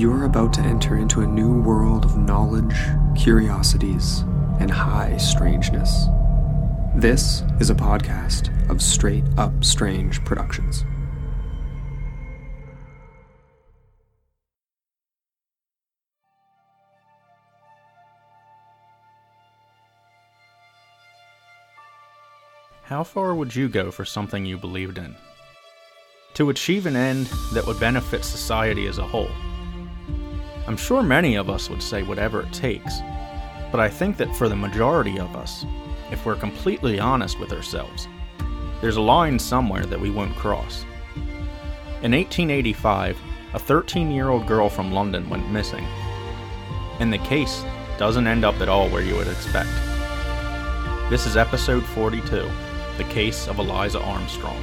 You're about to enter into a new world of knowledge, curiosities, and high strangeness. This is a podcast of Straight Up Strange Productions. How far would you go for something you believed in? To achieve an end that would benefit society as a whole. I'm sure many of us would say whatever it takes, but I think that for the majority of us, if we're completely honest with ourselves, there's a line somewhere that we won't cross. In 1885, a 13 year old girl from London went missing, and the case doesn't end up at all where you would expect. This is episode 42 the case of Eliza Armstrong.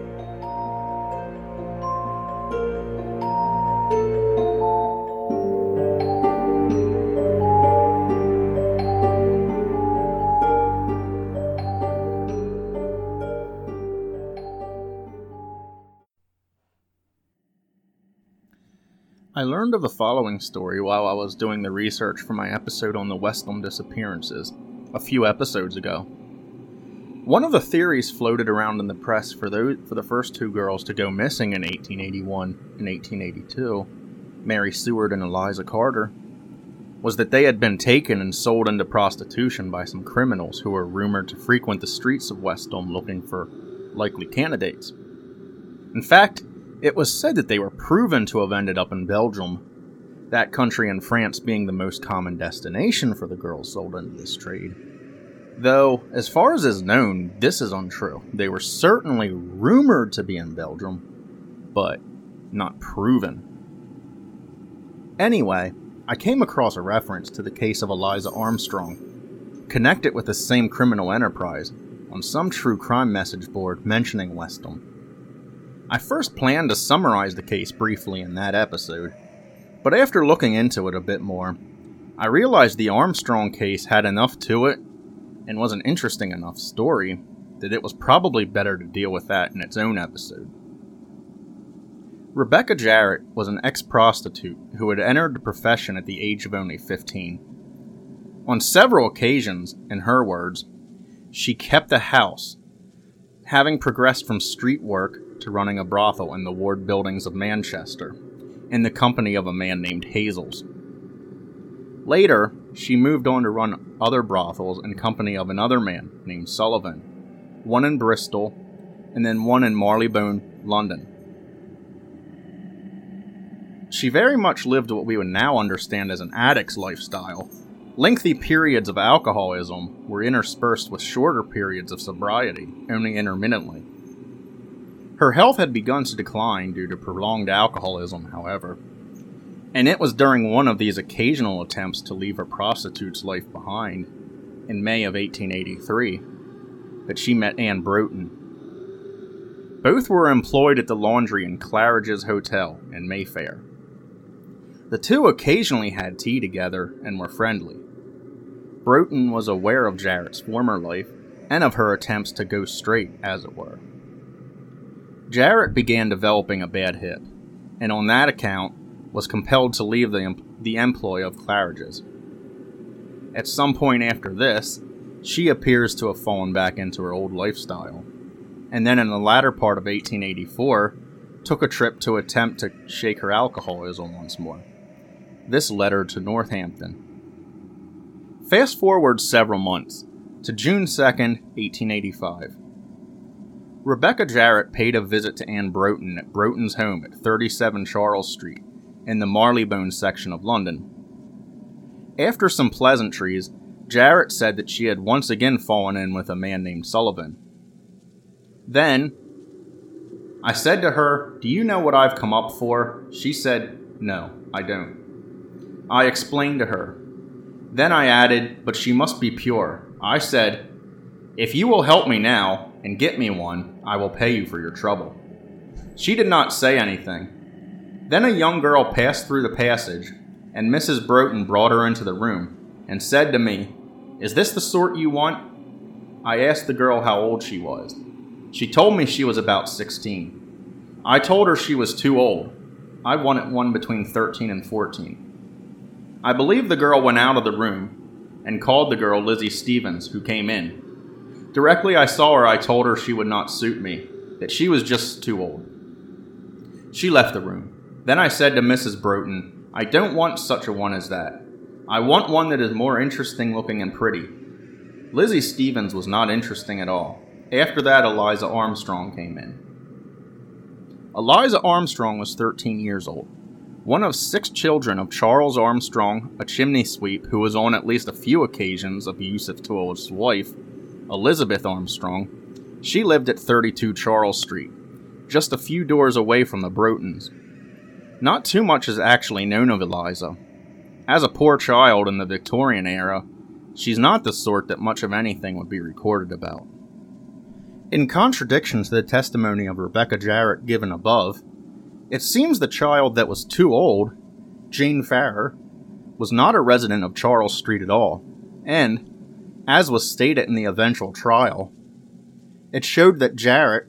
Learned of the following story while I was doing the research for my episode on the West Ham disappearances, a few episodes ago. One of the theories floated around in the press for, those, for the first two girls to go missing in 1881 and 1882, Mary Seward and Eliza Carter, was that they had been taken and sold into prostitution by some criminals who were rumored to frequent the streets of West Ham looking for likely candidates. In fact, it was said that they were proven to have ended up in Belgium, that country and France being the most common destination for the girls sold into this trade. Though, as far as is known, this is untrue. They were certainly rumored to be in Belgium, but not proven. Anyway, I came across a reference to the case of Eliza Armstrong, connected with the same criminal enterprise, on some true crime message board mentioning West Ham. I first planned to summarize the case briefly in that episode, but after looking into it a bit more, I realized the Armstrong case had enough to it and was an interesting enough story that it was probably better to deal with that in its own episode. Rebecca Jarrett was an ex prostitute who had entered the profession at the age of only 15. On several occasions, in her words, she kept a house, having progressed from street work to running a brothel in the ward buildings of Manchester, in the company of a man named Hazels. Later, she moved on to run other brothels in company of another man named Sullivan, one in Bristol, and then one in Marylebone, London. She very much lived what we would now understand as an addict's lifestyle. Lengthy periods of alcoholism were interspersed with shorter periods of sobriety, only intermittently. Her health had begun to decline due to prolonged alcoholism, however, and it was during one of these occasional attempts to leave her prostitute's life behind, in May of 1883, that she met Anne Broughton. Both were employed at the laundry in Claridge's Hotel in Mayfair. The two occasionally had tea together and were friendly. Broughton was aware of Jarrett's former life and of her attempts to go straight, as it were. Jarrett began developing a bad hip, and on that account was compelled to leave the, the employ of Claridge's. At some point after this, she appears to have fallen back into her old lifestyle, and then in the latter part of 1884, took a trip to attempt to shake her alcoholism once more. This led her to Northampton. Fast forward several months to June 2nd, 1885. Rebecca Jarrett paid a visit to Anne Broughton at Broughton's home at 37 Charles Street in the Marylebone section of London. After some pleasantries, Jarrett said that she had once again fallen in with a man named Sullivan. Then, I said to her, Do you know what I've come up for? She said, No, I don't. I explained to her. Then I added, But she must be pure. I said, If you will help me now and get me one, I will pay you for your trouble. She did not say anything. Then a young girl passed through the passage, and Mrs. Broughton brought her into the room and said to me, Is this the sort you want? I asked the girl how old she was. She told me she was about 16. I told her she was too old. I wanted one between 13 and 14. I believe the girl went out of the room and called the girl Lizzie Stevens, who came in. Directly I saw her, I told her she would not suit me, that she was just too old. She left the room. Then I said to Mrs. Broughton, I don't want such a one as that. I want one that is more interesting looking and pretty. Lizzie Stevens was not interesting at all. After that, Eliza Armstrong came in. Eliza Armstrong was 13 years old. One of six children of Charles Armstrong, a chimney sweep who was on at least a few occasions abusive to his wife, Elizabeth Armstrong, she lived at 32 Charles Street, just a few doors away from the Broughtons. Not too much is actually known of Eliza. As a poor child in the Victorian era, she's not the sort that much of anything would be recorded about. In contradiction to the testimony of Rebecca Jarrett given above, it seems the child that was too old, Jane Farrer, was not a resident of Charles Street at all, and, as was stated in the eventual trial, it showed that Jarrett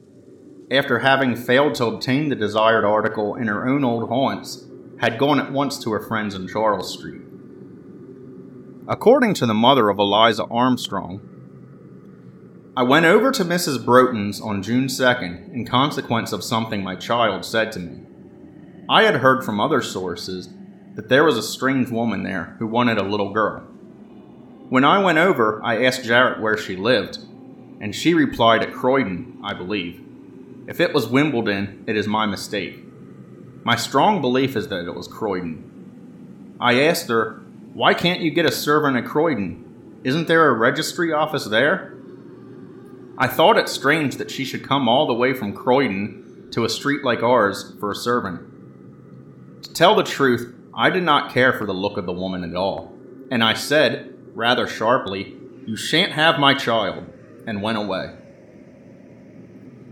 after having failed to obtain the desired article in her own old haunts, had gone at once to her friends in Charles Street. According to the mother of Eliza Armstrong, I went over to Mrs. Broughton's on June 2nd in consequence of something my child said to me. I had heard from other sources that there was a strange woman there who wanted a little girl. When I went over, I asked Jarrett where she lived, and she replied at Croydon, I believe. If it was Wimbledon, it is my mistake. My strong belief is that it was Croydon. I asked her, Why can't you get a servant at Croydon? Isn't there a registry office there? I thought it strange that she should come all the way from Croydon to a street like ours for a servant. To tell the truth, I did not care for the look of the woman at all, and I said, rather sharply, You shan't have my child, and went away.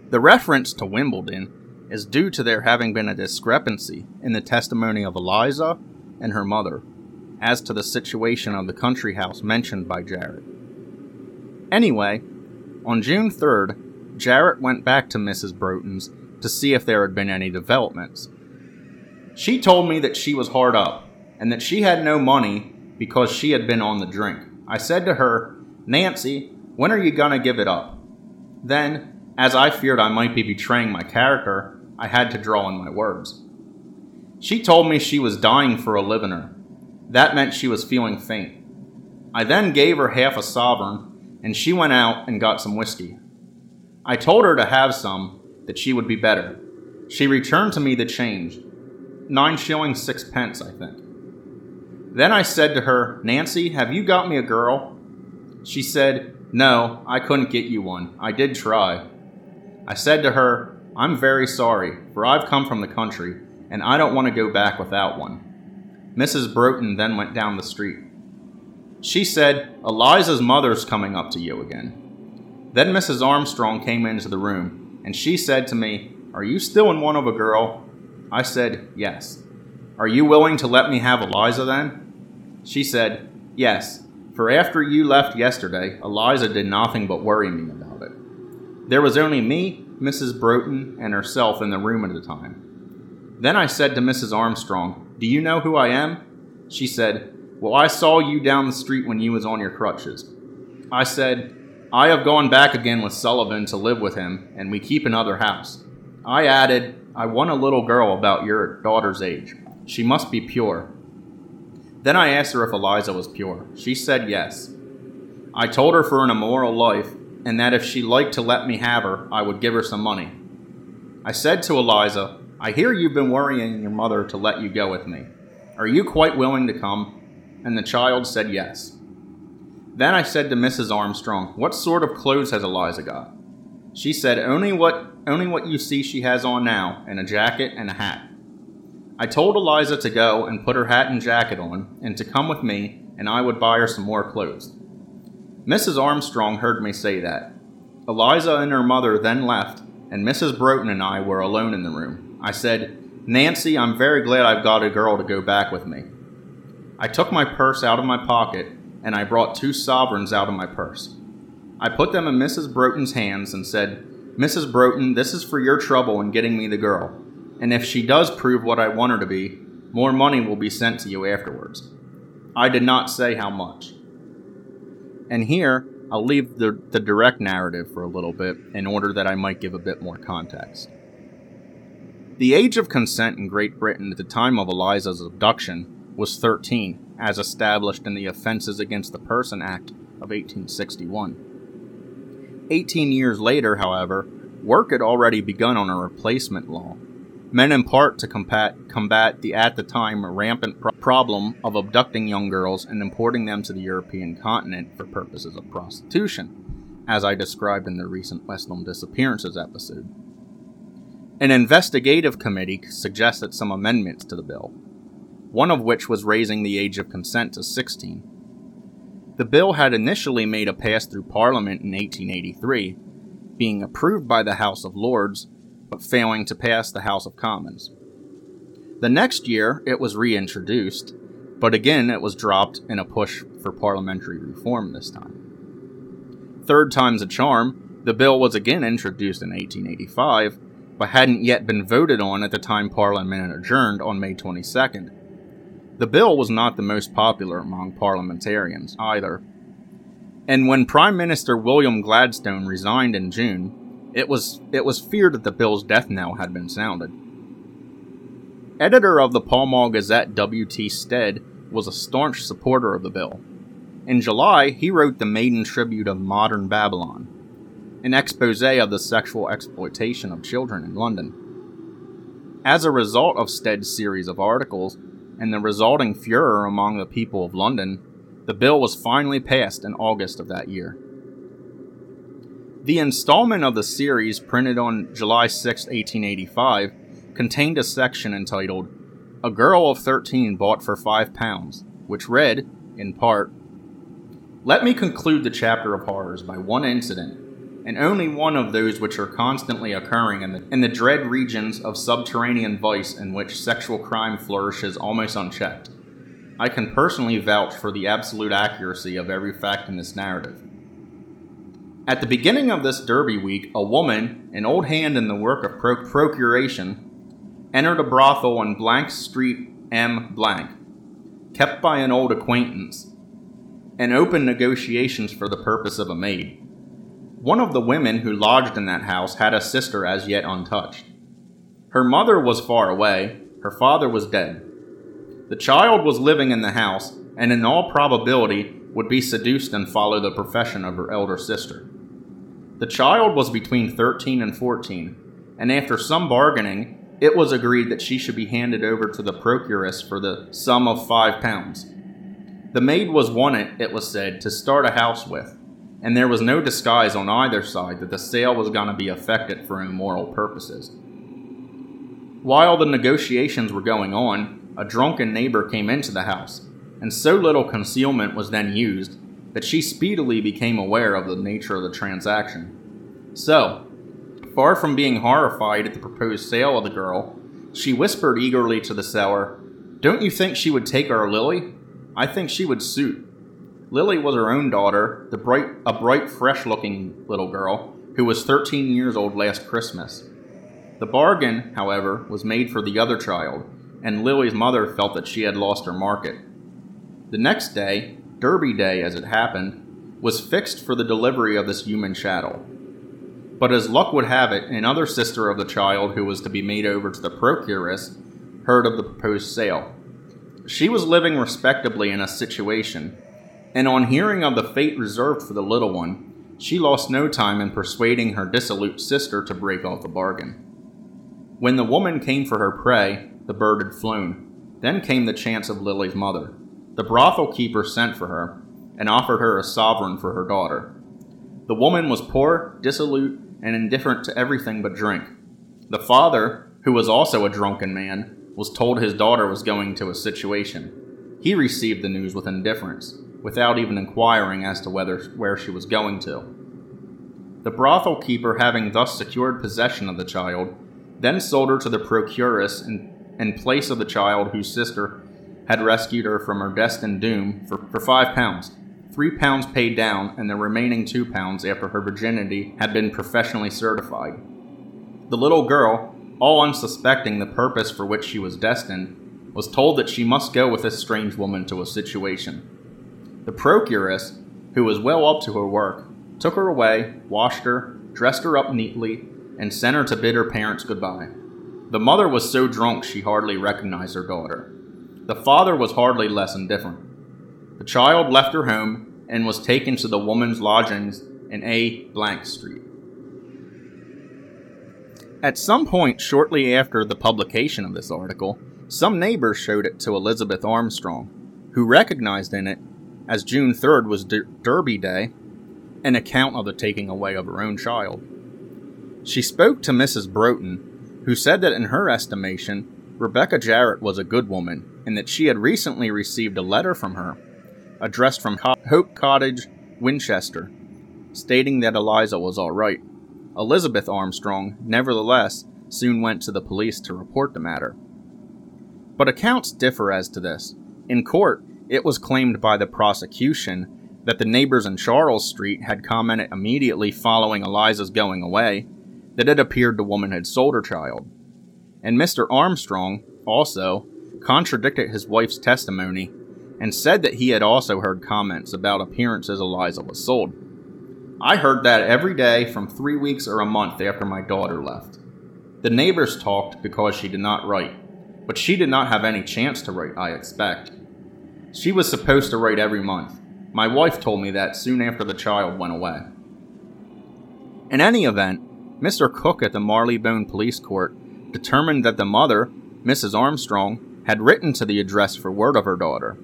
The reference to Wimbledon is due to there having been a discrepancy in the testimony of Eliza and her mother as to the situation of the country house mentioned by Jarrett. Anyway, on June 3rd, Jarrett went back to Mrs. Broughton's to see if there had been any developments. She told me that she was hard up and that she had no money because she had been on the drink. I said to her, Nancy, when are you going to give it up? Then, as I feared I might be betraying my character, I had to draw on my words. She told me she was dying for a livener. That meant she was feeling faint. I then gave her half a sovereign, and she went out and got some whiskey. I told her to have some, that she would be better. She returned to me the change nine shillings six pence, I think. Then I said to her, Nancy, have you got me a girl? She said, No, I couldn't get you one. I did try. I said to her, I'm very sorry, for I've come from the country, and I don't want to go back without one. Mrs. Broughton then went down the street. She said, Eliza's mother's coming up to you again. Then Mrs. Armstrong came into the room, and she said to me, Are you still in want of a girl? I said, Yes. Are you willing to let me have Eliza then? She said, Yes, for after you left yesterday, Eliza did nothing but worry me about it. There was only me, Mrs. Broughton, and herself in the room at the time. Then I said to Mrs. Armstrong, Do you know who I am? She said, Well, I saw you down the street when you was on your crutches. I said, I have gone back again with Sullivan to live with him, and we keep another house. I added, I want a little girl about your daughter's age. She must be pure. Then I asked her if Eliza was pure. She said yes. I told her for an immoral life, and that if she liked to let me have her, I would give her some money. I said to Eliza, I hear you've been worrying your mother to let you go with me. Are you quite willing to come? and the child said yes. Then I said to Mrs. Armstrong, What sort of clothes has Eliza got? She said, Only what only what you see she has on now, and a jacket and a hat. I told Eliza to go and put her hat and jacket on, and to come with me, and I would buy her some more clothes. Mrs. Armstrong heard me say that. Eliza and her mother then left, and Mrs. Broughton and I were alone in the room. I said, Nancy, I'm very glad I've got a girl to go back with me. I took my purse out of my pocket, and I brought two sovereigns out of my purse. I put them in Mrs. Broughton's hands and said, Mrs. Broughton, this is for your trouble in getting me the girl, and if she does prove what I want her to be, more money will be sent to you afterwards. I did not say how much. And here, I'll leave the, the direct narrative for a little bit in order that I might give a bit more context. The age of consent in Great Britain at the time of Eliza's abduction was 13, as established in the Offences Against the Person Act of 1861. Eighteen years later, however, work had already begun on a replacement law, meant in part to combat, combat the at the time rampant pro- problem of abducting young girls and importing them to the European continent for purposes of prostitution, as I described in the recent West Ham Disappearances episode. An investigative committee suggested some amendments to the bill, one of which was raising the age of consent to 16. The bill had initially made a pass through Parliament in 1883, being approved by the House of Lords but failing to pass the House of Commons. The next year, it was reintroduced, but again it was dropped in a push for parliamentary reform this time. Third time's a charm, the bill was again introduced in 1885, but hadn't yet been voted on at the time Parliament adjourned on May 22nd. The bill was not the most popular among parliamentarians either. And when Prime Minister William Gladstone resigned in June, it was, it was feared that the bill's death knell had been sounded. Editor of the Pall Mall Gazette W.T. Stead was a staunch supporter of the bill. In July, he wrote the maiden tribute of Modern Babylon, an expose of the sexual exploitation of children in London. As a result of Stead's series of articles and the resulting furor among the people of London, the bill was finally passed in August of that year. The installment of the series, printed on July 6, 1885, contained a section entitled A Girl of 13 Bought for Five Pounds, which read, in part, Let me conclude the chapter of horrors by one incident, and only one of those which are constantly occurring in the, in the dread regions of subterranean vice in which sexual crime flourishes almost unchecked. I can personally vouch for the absolute accuracy of every fact in this narrative. At the beginning of this Derby week, a woman, an old hand in the work of pro- procuration, entered a brothel on Blank Street M. Blank, kept by an old acquaintance, and opened negotiations for the purpose of a maid. One of the women who lodged in that house had a sister as yet untouched. Her mother was far away, her father was dead. The child was living in the house, and in all probability would be seduced and follow the profession of her elder sister. The child was between 13 and 14, and after some bargaining, it was agreed that she should be handed over to the procuress for the sum of five pounds. The maid was wanted, it was said, to start a house with, and there was no disguise on either side that the sale was going to be effected for immoral purposes. While the negotiations were going on, a drunken neighbor came into the house and so little concealment was then used that she speedily became aware of the nature of the transaction. So, far from being horrified at the proposed sale of the girl, she whispered eagerly to the seller, Don't you think she would take our Lily? I think she would suit. Lily was her own daughter, the bright, a bright, fresh looking little girl, who was 13 years old last Christmas. The bargain, however, was made for the other child, and Lily's mother felt that she had lost her market. The next day, Derby Day as it happened, was fixed for the delivery of this human chattel. But as luck would have it, another sister of the child who was to be made over to the procuress heard of the proposed sale. She was living respectably in a situation, and on hearing of the fate reserved for the little one, she lost no time in persuading her dissolute sister to break off the bargain. When the woman came for her prey, the bird had flown. Then came the chance of Lily's mother. The brothel keeper sent for her and offered her a sovereign for her daughter. The woman was poor, dissolute, and indifferent to everything but drink. The father, who was also a drunken man, was told his daughter was going to a situation. He received the news with indifference, without even inquiring as to whether where she was going to. The brothel keeper, having thus secured possession of the child, then sold her to the procuress in, in place of the child whose sister had rescued her from her destined doom for, for five pounds. Three pounds paid down, and the remaining two pounds after her virginity had been professionally certified. The little girl, all unsuspecting the purpose for which she was destined, was told that she must go with this strange woman to a situation. The procuress, who was well up to her work, took her away, washed her, dressed her up neatly, and sent her to bid her parents goodbye. The mother was so drunk she hardly recognized her daughter. The father was hardly less indifferent. The child left her home and was taken to the woman's lodgings in A. Blank Street. At some point shortly after the publication of this article, some neighbors showed it to Elizabeth Armstrong, who recognized in it, as June 3rd was Der- Derby Day, an account of the taking away of her own child. She spoke to Mrs. Broughton, who said that in her estimation, Rebecca Jarrett was a good woman and that she had recently received a letter from her, addressed from Hope Cottage, Winchester, stating that Eliza was all right. Elizabeth Armstrong, nevertheless, soon went to the police to report the matter. But accounts differ as to this. In court, it was claimed by the prosecution that the neighbors in Charles Street had commented immediately following Eliza's going away that it appeared the woman had sold her child. And Mr. Armstrong, also, contradicted his wife's testimony and said that he had also heard comments about appearances Eliza was sold. I heard that every day from three weeks or a month after my daughter left. The neighbors talked because she did not write, but she did not have any chance to write, I expect. She was supposed to write every month. My wife told me that soon after the child went away. In any event, Mr. Cook at the Marylebone Police Court determined that the mother, Mrs. Armstrong, had written to the address for word of her daughter,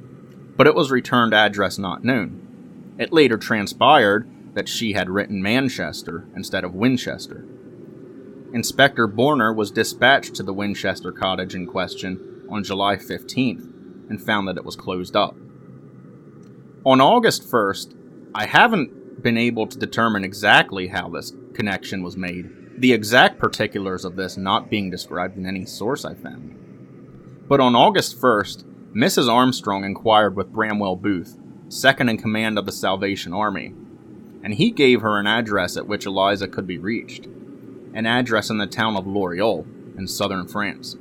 but it was returned address not known. It later transpired that she had written Manchester instead of Winchester. Inspector Borner was dispatched to the Winchester cottage in question on July 15th and found that it was closed up. On August 1st, I haven't been able to determine exactly how this connection was made, the exact particulars of this not being described in any source I found. But on August 1st, Mrs. Armstrong inquired with Bramwell Booth, second in command of the Salvation Army, and he gave her an address at which Eliza could be reached, an address in the town of Loriol in southern France.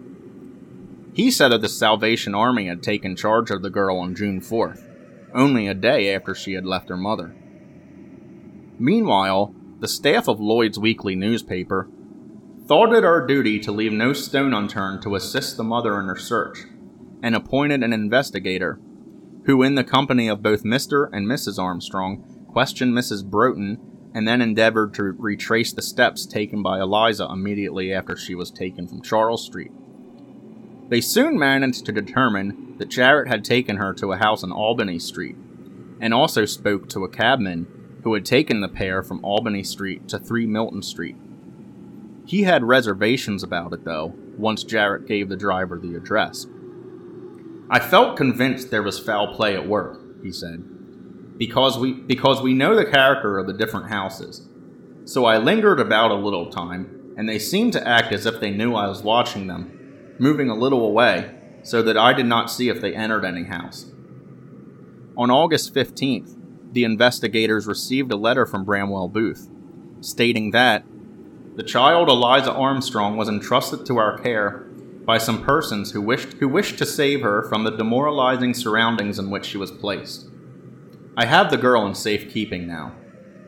He said that the Salvation Army had taken charge of the girl on June 4th, only a day after she had left her mother. Meanwhile, the staff of Lloyd's weekly newspaper thought it our duty to leave no stone unturned to assist the mother in her search, and appointed an investigator, who, in the company of both Mr. and Mrs. Armstrong, questioned Mrs. Broughton and then endeavored to retrace the steps taken by Eliza immediately after she was taken from Charles Street. They soon managed to determine that Jarrett had taken her to a house in Albany Street, and also spoke to a cabman who had taken the pair from Albany Street to 3 Milton Street. He had reservations about it, though, once Jarrett gave the driver the address. I felt convinced there was foul play at work, he said, because we, because we know the character of the different houses. So I lingered about a little time, and they seemed to act as if they knew I was watching them, moving a little away, so that I did not see if they entered any house. On August 15th, the investigators received a letter from Bramwell Booth, stating that the child Eliza Armstrong was entrusted to our care by some persons who wished, who wished to save her from the demoralizing surroundings in which she was placed. I have the girl in safe keeping now.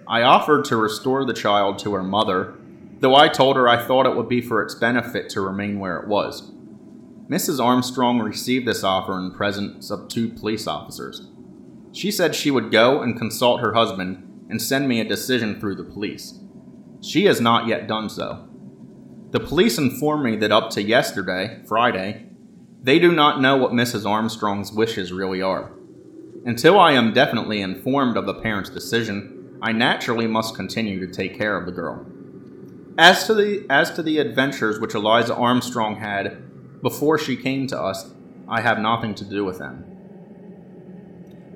I offered to restore the child to her mother, though I told her I thought it would be for its benefit to remain where it was. Mrs. Armstrong received this offer in presence of two police officers. She said she would go and consult her husband and send me a decision through the police. She has not yet done so. The police inform me that up to yesterday, Friday, they do not know what Mrs. Armstrong's wishes really are. Until I am definitely informed of the parent's decision, I naturally must continue to take care of the girl. As to the as to the adventures which Eliza Armstrong had before she came to us, I have nothing to do with them.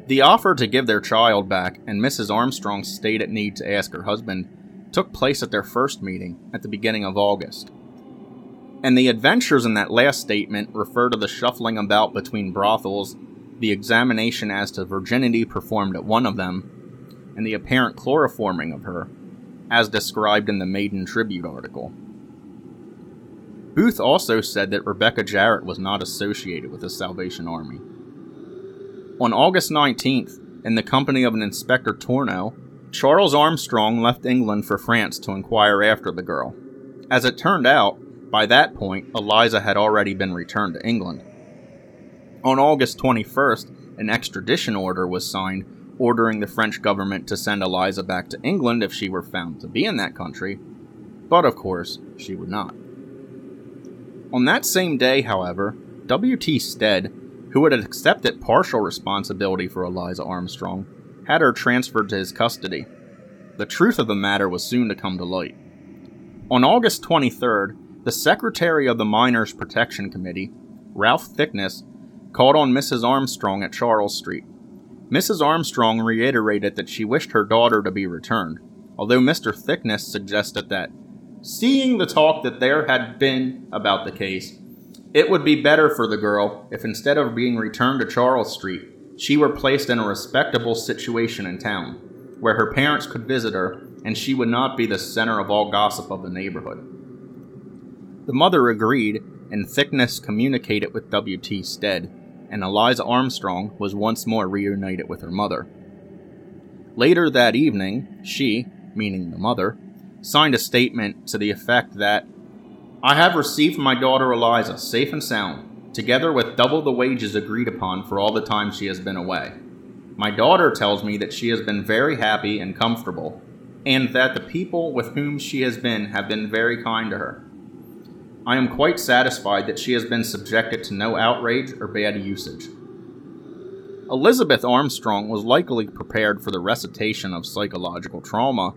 The offer to give their child back and Mrs. Armstrong's stated need to ask her husband took place at their first meeting at the beginning of August. And the adventures in that last statement refer to the shuffling about between brothels the examination as to virginity performed at one of them, and the apparent chloroforming of her, as described in the Maiden Tribute article. Booth also said that Rebecca Jarrett was not associated with the Salvation Army. On August 19th, in the company of an Inspector Tourneau, Charles Armstrong left England for France to inquire after the girl. As it turned out, by that point, Eliza had already been returned to England. On August 21st, an extradition order was signed ordering the French government to send Eliza back to England if she were found to be in that country, but of course, she would not. On that same day, however, W.T. Stead, who had accepted partial responsibility for Eliza Armstrong, had her transferred to his custody. The truth of the matter was soon to come to light. On August 23rd, the Secretary of the Minors Protection Committee, Ralph Thicknesse, called on Mrs. Armstrong at Charles Street. Mrs. Armstrong reiterated that she wished her daughter to be returned, although Mr. Thicknesse suggested that, seeing the talk that there had been about the case, it would be better for the girl if instead of being returned to Charles Street, she were placed in a respectable situation in town, where her parents could visit her and she would not be the center of all gossip of the neighborhood. The mother agreed, and Thicknesse communicated with W.T. Stead, and Eliza Armstrong was once more reunited with her mother. Later that evening, she, meaning the mother, signed a statement to the effect that I have received my daughter Eliza safe and sound, together with double the wages agreed upon for all the time she has been away. My daughter tells me that she has been very happy and comfortable, and that the people with whom she has been have been very kind to her. I am quite satisfied that she has been subjected to no outrage or bad usage. Elizabeth Armstrong was likely prepared for the recitation of psychological trauma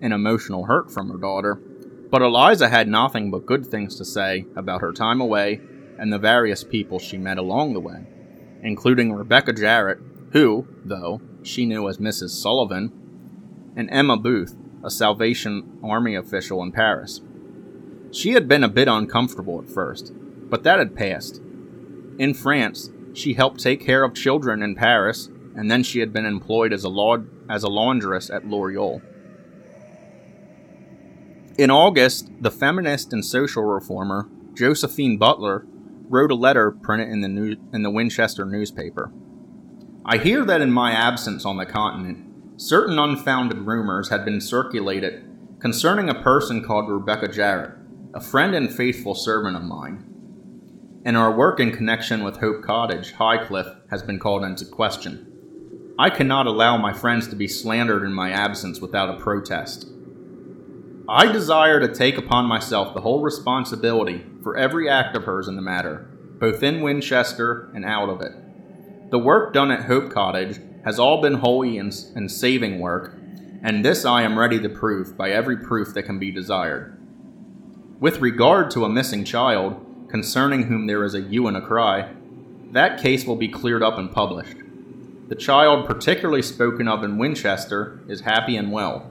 and emotional hurt from her daughter, but Eliza had nothing but good things to say about her time away and the various people she met along the way, including Rebecca Jarrett, who, though, she knew as Mrs. Sullivan, and Emma Booth, a Salvation Army official in Paris. She had been a bit uncomfortable at first, but that had passed. In France, she helped take care of children in Paris, and then she had been employed as a, as a laundress at Loriol. In August, the feminist and social reformer Josephine Butler wrote a letter printed in the, new- in the Winchester newspaper. I hear that in my absence on the continent, certain unfounded rumors had been circulated concerning a person called Rebecca Jarrett, a friend and faithful servant of mine. And our work in connection with Hope Cottage, Highcliffe, has been called into question. I cannot allow my friends to be slandered in my absence without a protest. I desire to take upon myself the whole responsibility for every act of hers in the matter, both in Winchester and out of it. The work done at Hope Cottage has all been holy and, and saving work, and this I am ready to prove by every proof that can be desired. With regard to a missing child, concerning whom there is a hue and a cry, that case will be cleared up and published. The child particularly spoken of in Winchester is happy and well,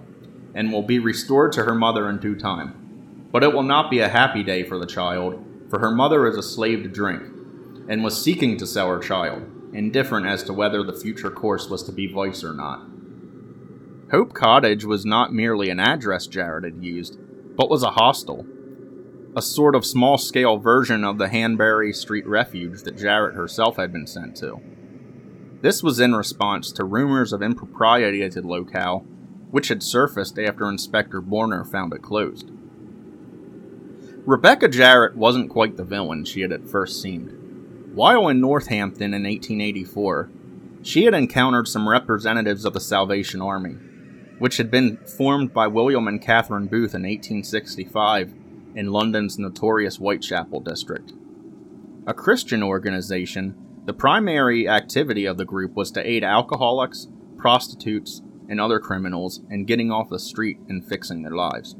and will be restored to her mother in due time. But it will not be a happy day for the child, for her mother is a slave to drink, and was seeking to sell her child, indifferent as to whether the future course was to be vice or not. Hope Cottage was not merely an address Jarrett had used, but was a hostel, a sort of small scale version of the Hanbury Street refuge that Jarrett herself had been sent to. This was in response to rumors of impropriety at the locale, which had surfaced after Inspector Borner found it closed. Rebecca Jarrett wasn't quite the villain she had at first seemed. While in Northampton in 1884, she had encountered some representatives of the Salvation Army, which had been formed by William and Catherine Booth in 1865 in London's notorious Whitechapel district. A Christian organization, The primary activity of the group was to aid alcoholics, prostitutes, and other criminals and getting off the street and fixing their lives.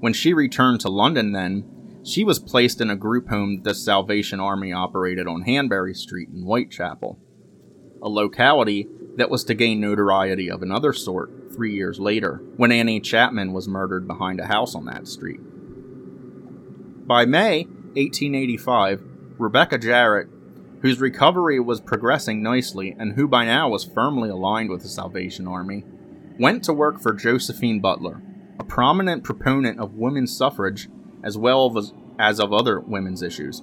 When she returned to London, then, she was placed in a group home that the Salvation Army operated on Hanbury Street in Whitechapel, a locality that was to gain notoriety of another sort three years later, when Annie Chapman was murdered behind a house on that street. By May 1885, Rebecca Jarrett, whose recovery was progressing nicely and who by now was firmly aligned with the Salvation Army, went to work for Josephine Butler, a prominent proponent of women's suffrage as well as, as of other women's issues.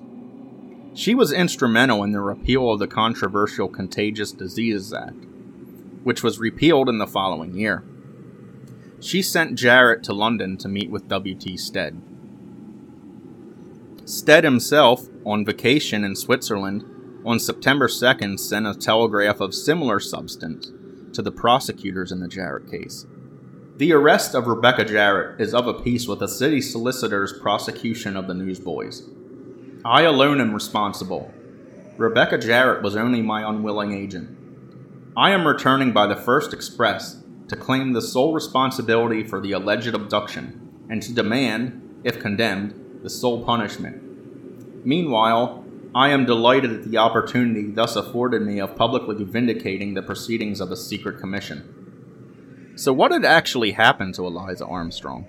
She was instrumental in the repeal of the controversial Contagious Diseases Act, which was repealed in the following year. She sent Jarrett to London to meet with W.T. Stead. Stead himself, on vacation in Switzerland, on September 2nd sent a telegraph of similar substance to the prosecutors in the Jarrett case. The arrest of Rebecca Jarrett is of a piece with the city solicitor's prosecution of the newsboys. I alone am responsible. Rebecca Jarrett was only my unwilling agent. I am returning by the first express to claim the sole responsibility for the alleged abduction and to demand, if condemned, the sole punishment. Meanwhile, I am delighted at the opportunity thus afforded me of publicly vindicating the proceedings of the secret commission. So, what had actually happened to Eliza Armstrong?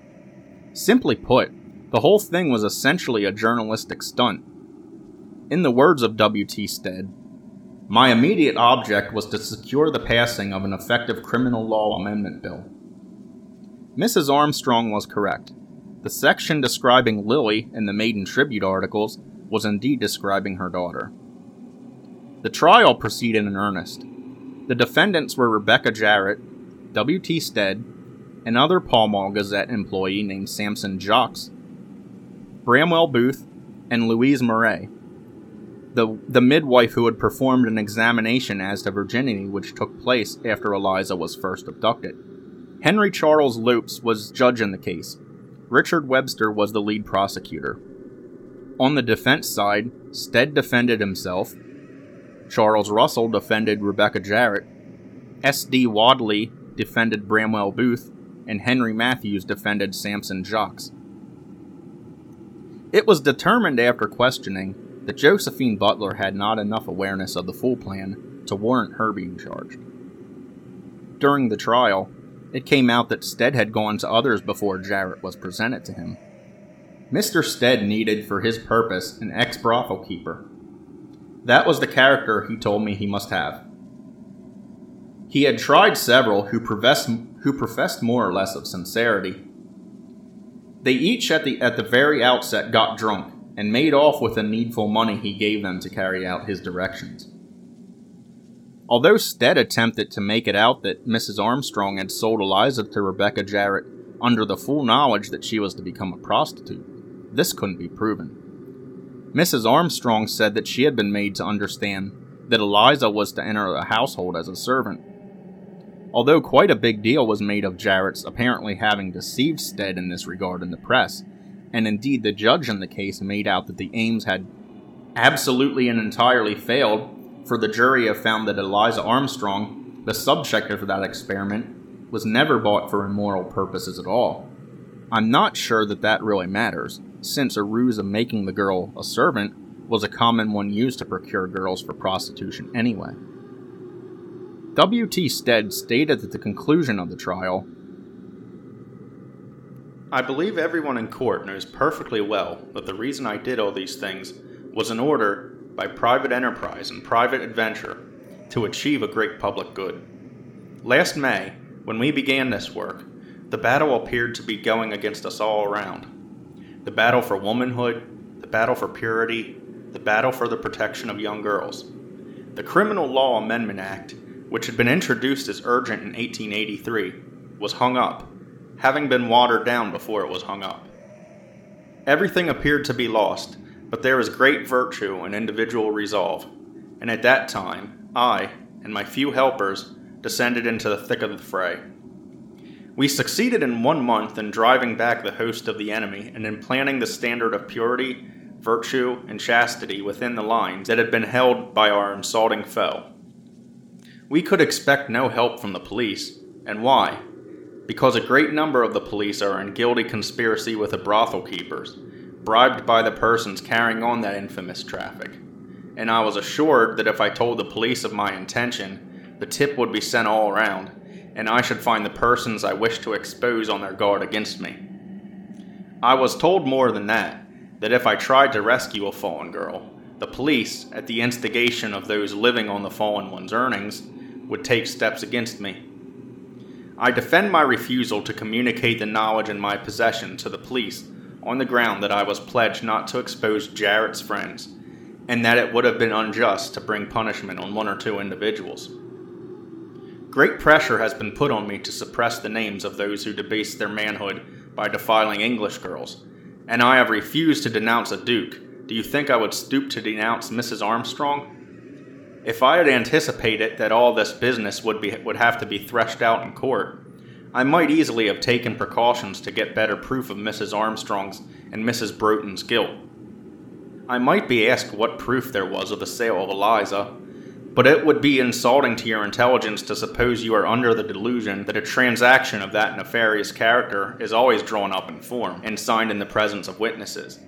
Simply put, the whole thing was essentially a journalistic stunt. In the words of W.T. Stead, my immediate object was to secure the passing of an effective criminal law amendment bill. Mrs. Armstrong was correct. The section describing Lily in the Maiden Tribute articles was indeed describing her daughter. The trial proceeded in earnest. The defendants were Rebecca Jarrett, W.T. Stead, another Pall Mall Gazette employee named Sampson Jacques, Bramwell Booth, and Louise Mourez the, the midwife who had performed an examination as to virginity which took place after Eliza was first abducted. Henry Charles Lopes was judge in the case. Richard Webster was the lead prosecutor. On the defense side, Stead defended himself, Charles Russell defended Rebecca Jarrett, S.D. Waddy defended Bramwell Booth, and Henry Matthews defended Sampson Jacques. It was determined after questioning that Josephine Butler had not enough awareness of the full plan to warrant her being charged. During the trial, it came out that Stead had gone to others before Jarrett was presented to him. Mr. Stead needed for his purpose an ex brothel keeper. That was the character he told me he must have. He had tried several who professed, who professed more or less of sincerity. They each at the, at the very outset got drunk and made off with the needful money he gave them to carry out his directions. Although Stead attempted to make it out that Mrs. Armstrong had sold Eliza to Rebecca Jarrett under the full knowledge that she was to become a prostitute, this couldn't be proven. Mrs. Armstrong said that she had been made to understand that Eliza was to enter the household as a servant. Although quite a big deal was made of Jarrett's apparently having deceived Stead in this regard in the press, and indeed the judge in the case made out that the aims had absolutely and entirely failed, for the jury have found that Eliza Armstrong, the subject of that experiment, was never bought for immoral purposes at all. I'm not sure that that really matters, since a ruse of making the girl a servant was a common one used to procure girls for prostitution anyway. W.T. Stead stated at the conclusion of the trial I believe everyone in court knows perfectly well that the reason I did all these things was in order, by private enterprise and private adventure, to achieve a great public good. Last May, when we began this work, the battle appeared to be going against us all around. The battle for womanhood, the battle for purity, the battle for the protection of young girls. The Criminal Law Amendment Act, which had been introduced as urgent in 1883, was hung up having been watered down before it was hung up. Everything appeared to be lost, but there was great virtue in individual resolve, and at that time, I and my few helpers descended into the thick of the fray. We succeeded in one month in driving back the host of the enemy and in planting the standard of purity, virtue, and chastity within the lines that had been held by our insulting foe. We could expect no help from the police, and why? Because a great number of the police are in guilty conspiracy with the brothel keepers, bribed by the persons carrying on that infamous traffic. And I was assured that if I told the police of my intention, the tip would be sent all around, and I should find the persons I wished to expose on their guard against me. I was told more than that, that if I tried to rescue a fallen girl, the police, at the instigation of those living on the fallen one's earnings, would take steps against me. I defend my refusal to communicate the knowledge in my possession to the police on the ground that I was pledged not to expose Jarrett's friends, and that it would have been unjust to bring punishment on one or two individuals. Great pressure has been put on me to suppress the names of those who debase their manhood by defiling English girls, and I have refused to denounce a duke. Do you think I would stoop to denounce Mrs. Armstrong? If I had anticipated that all this business would be would have to be threshed out in court, I might easily have taken precautions to get better proof of Mrs. Armstrong's and Mrs. Broughton's guilt. I might be asked what proof there was of the sale of Eliza, but it would be insulting to your intelligence to suppose you are under the delusion that a transaction of that nefarious character is always drawn up in form and signed in the presence of witnesses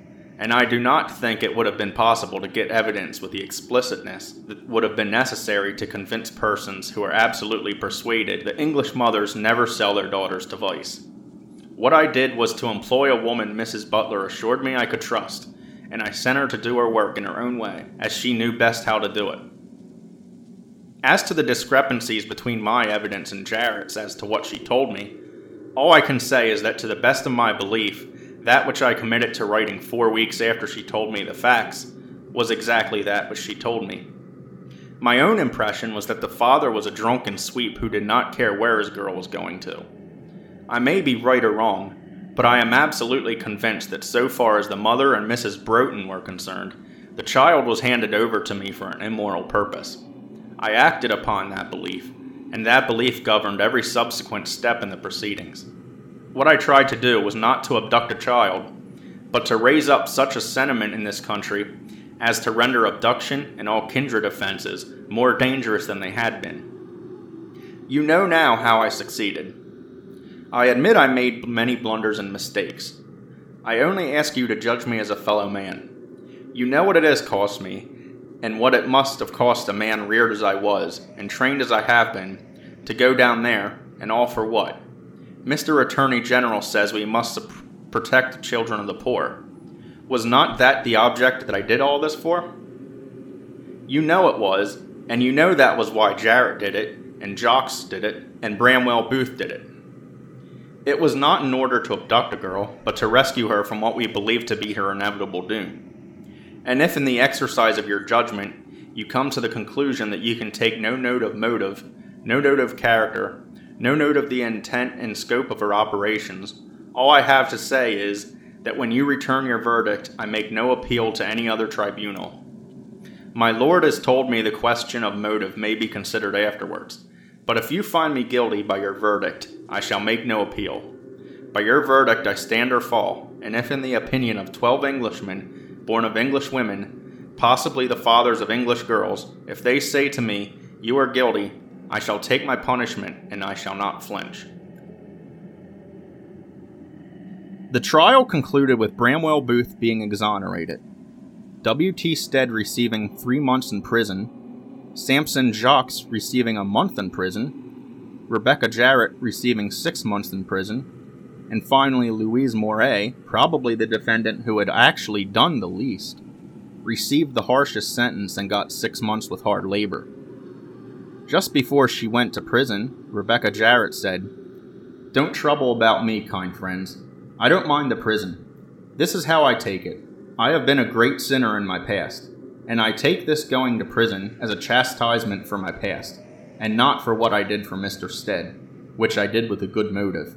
and I do not think it would have been possible to get evidence with the explicitness that would have been necessary to convince persons who are absolutely persuaded that English mothers never sell their daughters to vice. What I did was to employ a woman Mrs. Butler assured me I could trust, and I sent her to do her work in her own way, as she knew best how to do it. As to the discrepancies between my evidence and Jarrett's as to what she told me, all I can say is that to the best of my belief, that which I committed to writing four weeks after she told me the facts was exactly that which she told me. My own impression was that the father was a drunken sweep who did not care where his girl was going to. I may be right or wrong, but I am absolutely convinced that so far as the mother and Mrs. Broughton were concerned, the child was handed over to me for an immoral purpose. I acted upon that belief, and that belief governed every subsequent step in the proceedings. What I tried to do was not to abduct a child, but to raise up such a sentiment in this country as to render abduction and all kindred offenses more dangerous than they had been. You know now how I succeeded. I admit I made many blunders and mistakes. I only ask you to judge me as a fellow man. You know what it has cost me, and what it must have cost a man reared as I was, and trained as I have been, to go down there, and all for what? Mr. Attorney General says we must protect the children of the poor. Was not that the object that I did all this for? You know it was, and you know that was why Jarrett did it, and Jacques did it, and Bramwell Booth did it. It was not in order to abduct a girl, but to rescue her from what we believe to be her inevitable doom. And if in the exercise of your judgment you come to the conclusion that you can take no note of motive, no note of character, no note of the intent and scope of her operations. All I have to say is that when you return your verdict, I make no appeal to any other tribunal. My lord has told me the question of motive may be considered afterwards, but if you find me guilty by your verdict, I shall make no appeal. By your verdict I stand or fall, and if in the opinion of twelve Englishmen, born of English women, possibly the fathers of English girls, if they say to me, You are guilty, I shall take my punishment, and I shall not flinch. The trial concluded with Bramwell Booth being exonerated, W.T. Stead receiving three months in prison, Sampson Jacques receiving a month in prison, Rebecca Jarrett receiving six months in prison, and finally Louise Mourez, probably the defendant who had actually done the least, received the harshest sentence and got six months with hard labor. Just before she went to prison, Rebecca Jarrett said, Don't trouble about me, kind friends. I don't mind the prison. This is how I take it. I have been a great sinner in my past, and I take this going to prison as a chastisement for my past, and not for what I did for Mr. Stead, which I did with a good motive.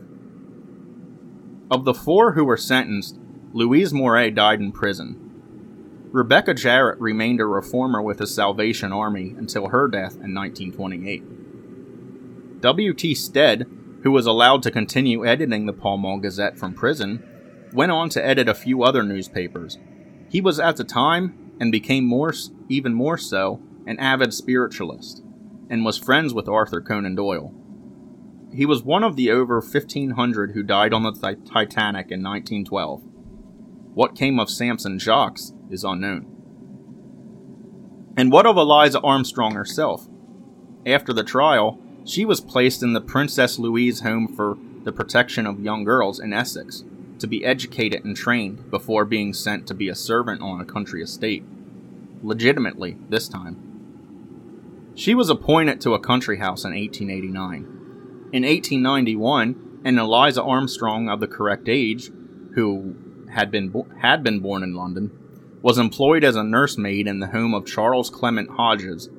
Of the four who were sentenced, Louise Mourez died in prison, Rebecca Jarrett remained a reformer with the Salvation Army until her death in 1928. W.T. Stead, who was allowed to continue editing the Pall Mall Gazette from prison, went on to edit a few other newspapers, He was at the time, and became more, even more so, an avid spiritualist, and was friends with Arthur Conan Doyle. He was one of the over 1,500 who died on the Titanic in 1912. What came of Sampson Jacques is unknown. And what of Eliza Armstrong herself? After the trial, she was placed in the Princess Louise Home for the Protection of Young Girls in Essex to be educated and trained before being sent to be a servant on a country estate. Legitimately, this time. She was appointed to a country house in 1889. In 1891, an Eliza Armstrong of the correct age, who had been, bo- had been born in London, was employed as a nursemaid in the home of Charles Clement Hodges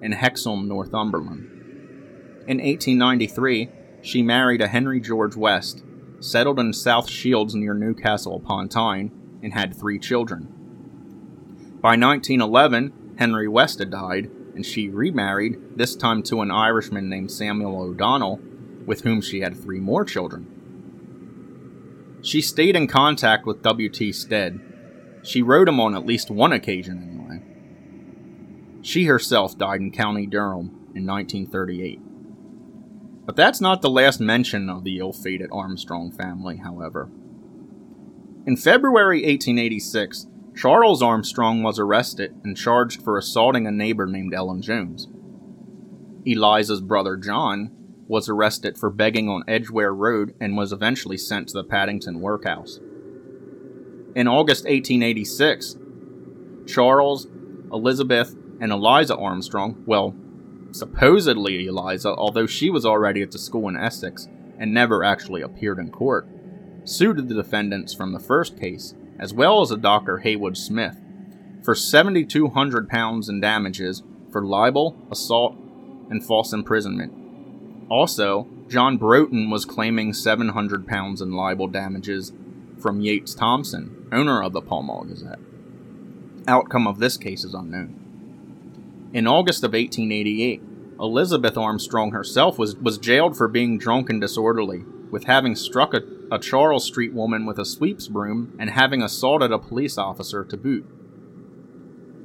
in Hexham, Northumberland. In 1893, she married a Henry George West, settled in South Shields near Newcastle upon Tyne, and had three children. By 1911, Henry West had died, and she remarried, this time to an Irishman named Samuel O'Donnell, with whom she had three more children. She stayed in contact with W.T. Stead. She wrote him on at least one occasion, anyway. She herself died in County Durham in 1938. But that's not the last mention of the ill fated Armstrong family, however. In February 1886, Charles Armstrong was arrested and charged for assaulting a neighbor named Ellen Jones. Eliza's brother John was arrested for begging on Edgware Road and was eventually sent to the Paddington workhouse. In August 1886, Charles, Elizabeth, and Eliza Armstrong, well, supposedly Eliza, although she was already at the school in Essex and never actually appeared in court, sued the defendants from the first case, as well as a Dr. Heywood Smith, for £7,200 in damages for libel, assault, and false imprisonment. Also, John Broughton was claiming £700 in libel damages from Yates Thompson, owner of the Pall Mall Gazette. Outcome of this case is unknown. In August of 1888, Elizabeth Armstrong herself was, was jailed for being drunk and disorderly, with having struck a, a Charles Street woman with a sweeps broom and having assaulted a police officer to boot.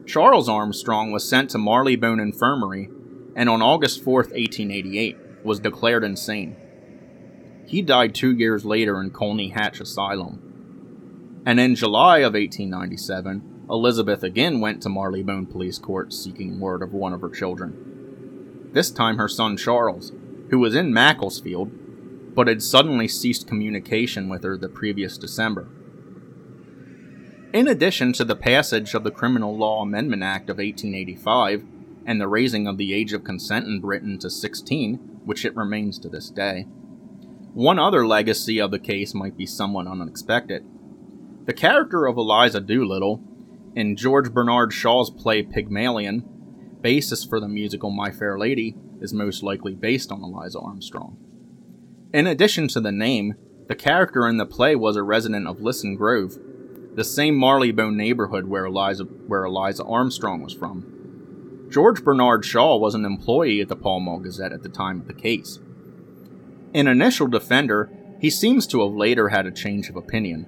Charles Armstrong was sent to Marylebone Infirmary and on August 4, 1888, was declared insane. He died two years later in Colney Hatch Asylum. And in July of 1897, Elizabeth again went to Marylebone Police Court seeking word of one of her children. This time her son Charles, who was in Macclesfield, but had suddenly ceased communication with her the previous December. In addition to the passage of the Criminal Law Amendment Act of 1885 and the raising of the age of consent in Britain to 16, which it remains to this day, one other legacy of the case might be somewhat unexpected. The character of Eliza Doolittle in George Bernard Shaw's play Pygmalion, basis for the musical My Fair Lady is most likely based on Eliza Armstrong. In addition to the name, the character in the play was a resident of Lisson Grove, the same Marylebone neighborhood where Eliza, where Eliza Armstrong was from. George Bernard Shaw was an employee at the Pall Mall Gazette at the time of the case. An initial defender, he seems to have later had a change of opinion.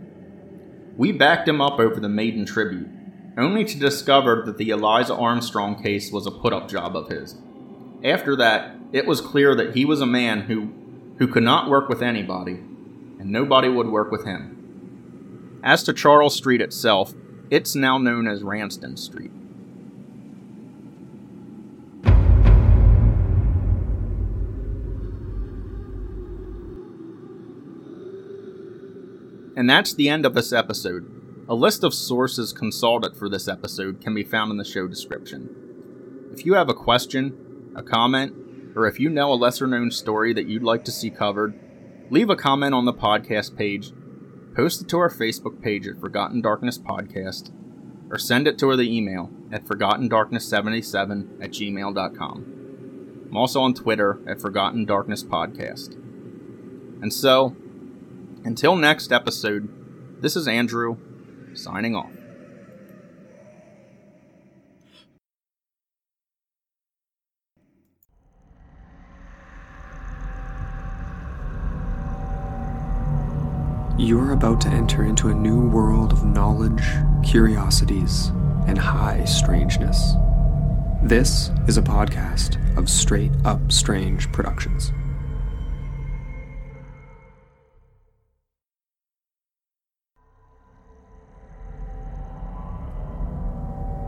We backed him up over the Maiden Tribute, only to discover that the Eliza Armstrong case was a put up job of his. After that, it was clear that he was a man who, who could not work with anybody, and nobody would work with him. As to Charles Street itself, it's now known as Ranston Street. And that's the end of this episode. A list of sources consulted for this episode can be found in the show description. If you have a question, a comment, or if you know a lesser known story that you'd like to see covered, leave a comment on the podcast page, post it to our Facebook page at Forgotten Darkness Podcast, or send it to the email at ForgottenDarkness77 at gmail.com. I'm also on Twitter at Forgotten Darkness Podcast. And so, until next episode, this is Andrew signing off. You're about to enter into a new world of knowledge, curiosities, and high strangeness. This is a podcast of Straight Up Strange Productions.